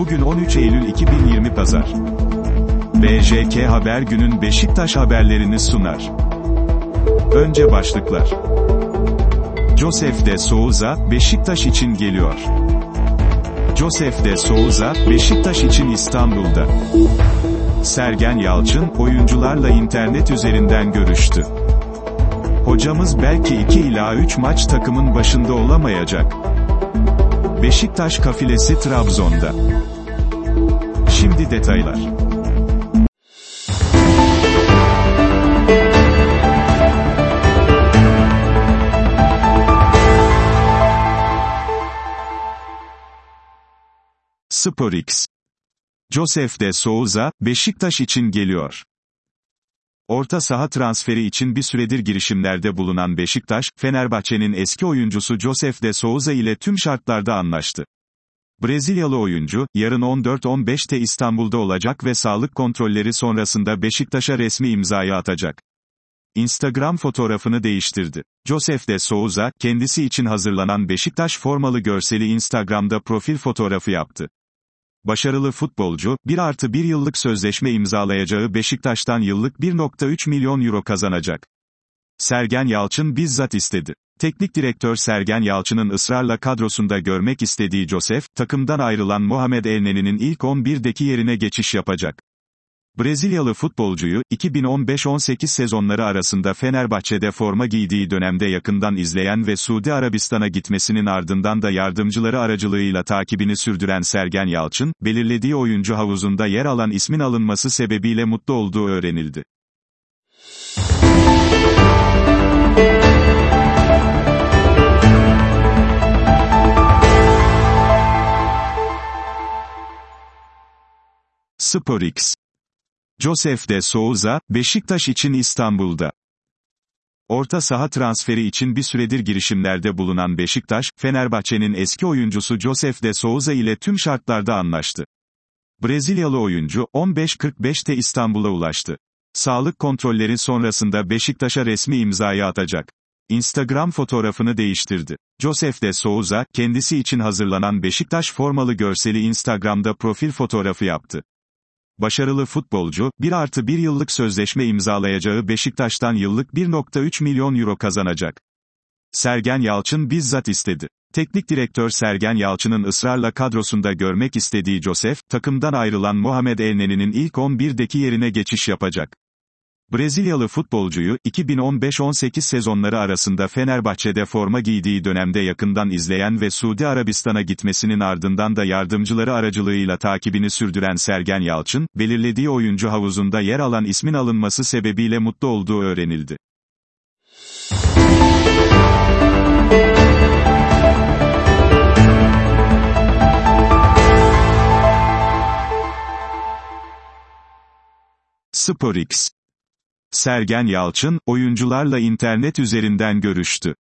Bugün 13 Eylül 2020 Pazar. BJK Haber günün Beşiktaş haberlerini sunar. Önce başlıklar. Josef de Souza, Beşiktaş için geliyor. Josef de Souza, Beşiktaş için İstanbul'da. Sergen Yalçın, oyuncularla internet üzerinden görüştü. Hocamız belki 2 ila 3 maç takımın başında olamayacak. Beşiktaş kafilesi Trabzon'da. Şimdi detaylar. SporX. Josef de Souza, Beşiktaş için geliyor. Orta saha transferi için bir süredir girişimlerde bulunan Beşiktaş, Fenerbahçe'nin eski oyuncusu Josef de Souza ile tüm şartlarda anlaştı. Brezilyalı oyuncu, yarın 14-15'te İstanbul'da olacak ve sağlık kontrolleri sonrasında Beşiktaş'a resmi imzayı atacak. Instagram fotoğrafını değiştirdi. Josef de Souza, kendisi için hazırlanan Beşiktaş formalı görseli Instagram'da profil fotoğrafı yaptı. Başarılı futbolcu, 1 artı 1 yıllık sözleşme imzalayacağı Beşiktaş'tan yıllık 1.3 milyon euro kazanacak. Sergen Yalçın bizzat istedi. Teknik direktör Sergen Yalçın'ın ısrarla kadrosunda görmek istediği Josef, takımdan ayrılan Mohamed Elneni'nin ilk 11'deki yerine geçiş yapacak. Brezilyalı futbolcuyu, 2015-18 sezonları arasında Fenerbahçe'de forma giydiği dönemde yakından izleyen ve Suudi Arabistan'a gitmesinin ardından da yardımcıları aracılığıyla takibini sürdüren Sergen Yalçın, belirlediği oyuncu havuzunda yer alan ismin alınması sebebiyle mutlu olduğu öğrenildi. SporX Josef de Souza, Beşiktaş için İstanbul'da. Orta saha transferi için bir süredir girişimlerde bulunan Beşiktaş, Fenerbahçe'nin eski oyuncusu Josef de Souza ile tüm şartlarda anlaştı. Brezilyalı oyuncu, 15.45'te İstanbul'a ulaştı. Sağlık kontrolleri sonrasında Beşiktaş'a resmi imzayı atacak. Instagram fotoğrafını değiştirdi. Josef de Souza, kendisi için hazırlanan Beşiktaş formalı görseli Instagram'da profil fotoğrafı yaptı. Başarılı futbolcu, 1 artı 1 yıllık sözleşme imzalayacağı Beşiktaş'tan yıllık 1.3 milyon euro kazanacak. Sergen Yalçın bizzat istedi. Teknik direktör Sergen Yalçın'ın ısrarla kadrosunda görmek istediği Josef, takımdan ayrılan Mohamed Elneni'nin ilk 11'deki yerine geçiş yapacak. Brezilyalı futbolcuyu, 2015-18 sezonları arasında Fenerbahçe'de forma giydiği dönemde yakından izleyen ve Suudi Arabistan'a gitmesinin ardından da yardımcıları aracılığıyla takibini sürdüren Sergen Yalçın, belirlediği oyuncu havuzunda yer alan ismin alınması sebebiyle mutlu olduğu öğrenildi. SporX Sergen Yalçın, oyuncularla internet üzerinden görüştü.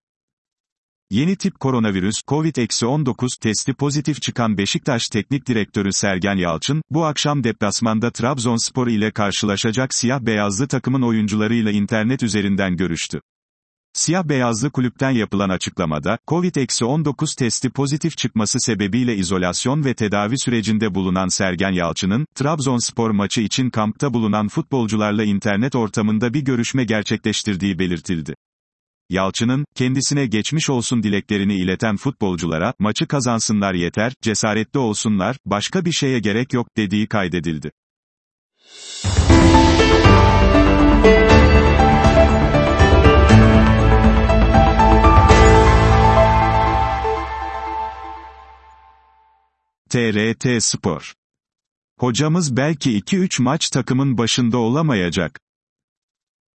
Yeni tip koronavirüs COVID-19 testi pozitif çıkan Beşiktaş Teknik Direktörü Sergen Yalçın, bu akşam deplasmanda Trabzonspor ile karşılaşacak siyah beyazlı takımın oyuncularıyla internet üzerinden görüştü. Siyah beyazlı kulüpten yapılan açıklamada, COVID-19 testi pozitif çıkması sebebiyle izolasyon ve tedavi sürecinde bulunan Sergen Yalçın'ın, Trabzonspor maçı için kampta bulunan futbolcularla internet ortamında bir görüşme gerçekleştirdiği belirtildi. Yalçın'ın, kendisine geçmiş olsun dileklerini ileten futbolculara, maçı kazansınlar yeter, cesaretli olsunlar, başka bir şeye gerek yok, dediği kaydedildi. TRT Spor. Hocamız belki 2-3 maç takımın başında olamayacak.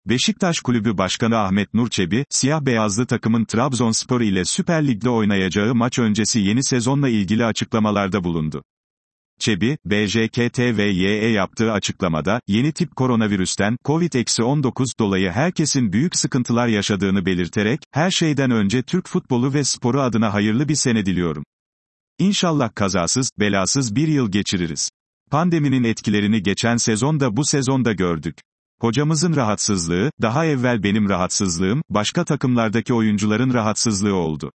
Beşiktaş Kulübü Başkanı Ahmet Nurçebi, siyah-beyazlı takımın Trabzonspor ile Süper Lig'de oynayacağı maç öncesi yeni sezonla ilgili açıklamalarda bulundu. Çebi, BJKTVY'e yaptığı açıklamada, yeni tip koronavirüsten, COVID-19 dolayı herkesin büyük sıkıntılar yaşadığını belirterek, her şeyden önce Türk futbolu ve sporu adına hayırlı bir sene diliyorum. İnşallah kazasız, belasız bir yıl geçiririz. Pandeminin etkilerini geçen sezonda bu sezonda gördük. Hocamızın rahatsızlığı, daha evvel benim rahatsızlığım, başka takımlardaki oyuncuların rahatsızlığı oldu.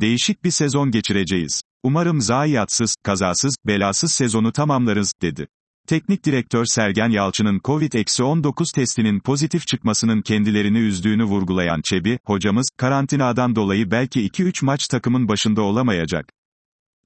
Değişik bir sezon geçireceğiz. Umarım zayiatsız, kazasız, belasız sezonu tamamlarız, dedi. Teknik direktör Sergen Yalçın'ın Covid-19 testinin pozitif çıkmasının kendilerini üzdüğünü vurgulayan Çebi, hocamız, karantinadan dolayı belki 2-3 maç takımın başında olamayacak.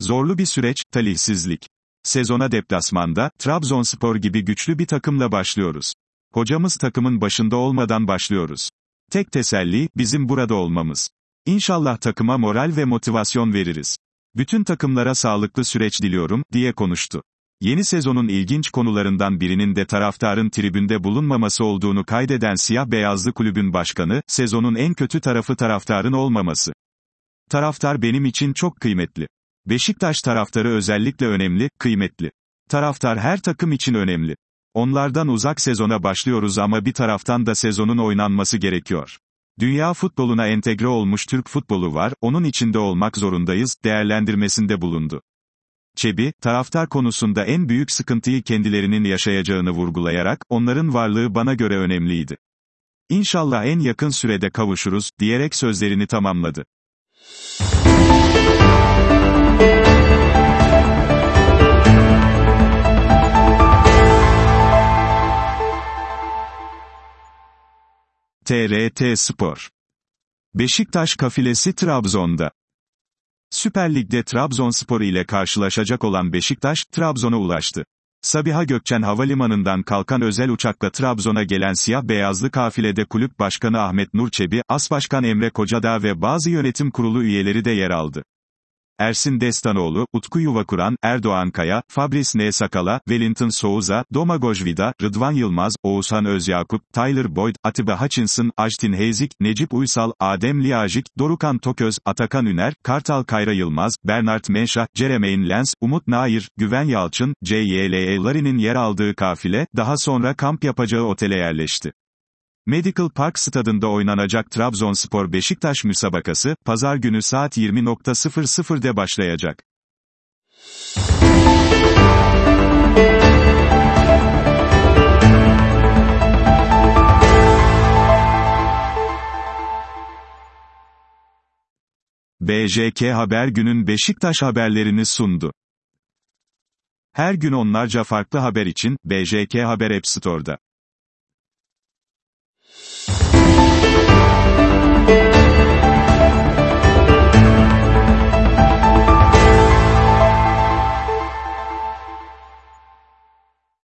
Zorlu bir süreç, talihsizlik. Sezona deplasmanda, Trabzonspor gibi güçlü bir takımla başlıyoruz. Hocamız takımın başında olmadan başlıyoruz. Tek teselli, bizim burada olmamız. İnşallah takıma moral ve motivasyon veririz. Bütün takımlara sağlıklı süreç diliyorum, diye konuştu. Yeni sezonun ilginç konularından birinin de taraftarın tribünde bulunmaması olduğunu kaydeden siyah-beyazlı kulübün başkanı, sezonun en kötü tarafı taraftarın olmaması. Taraftar benim için çok kıymetli. Beşiktaş taraftarı özellikle önemli, kıymetli. Taraftar her takım için önemli. Onlardan uzak sezona başlıyoruz ama bir taraftan da sezonun oynanması gerekiyor. Dünya futboluna entegre olmuş Türk futbolu var, onun içinde olmak zorundayız, değerlendirmesinde bulundu. Çebi, taraftar konusunda en büyük sıkıntıyı kendilerinin yaşayacağını vurgulayarak, onların varlığı bana göre önemliydi. İnşallah en yakın sürede kavuşuruz, diyerek sözlerini tamamladı. TRT Spor Beşiktaş kafilesi Trabzon'da. Süper Lig'de Trabzonspor ile karşılaşacak olan Beşiktaş, Trabzon'a ulaştı. Sabiha Gökçen Havalimanı'ndan kalkan özel uçakla Trabzon'a gelen siyah-beyazlı kafilede kulüp başkanı Ahmet Nur Çebi, As Başkan Emre Kocadağ ve bazı yönetim kurulu üyeleri de yer aldı. Ersin Destanoğlu, Utku Yuvakuran, Erdoğan Kaya, Fabrice N. Sakala, Wellington Souza, Domagoj Vida, Rıdvan Yılmaz, Oğuzhan Özyakup, Tyler Boyd, Atiba Hutchinson, Ajtin Heyzik, Necip Uysal, Adem Liyajik, Dorukan Toköz, Atakan Üner, Kartal Kayra Yılmaz, Bernard Menşah, Jeremaine Lens, Umut Nair, Güven Yalçın, C.Y.L.E. Larin'in yer aldığı kafile, daha sonra kamp yapacağı otele yerleşti. Medical Park stadında oynanacak Trabzonspor Beşiktaş müsabakası, pazar günü saat 20.00'de başlayacak. BJK Haber günün Beşiktaş haberlerini sundu. Her gün onlarca farklı haber için, BJK Haber App Store'da.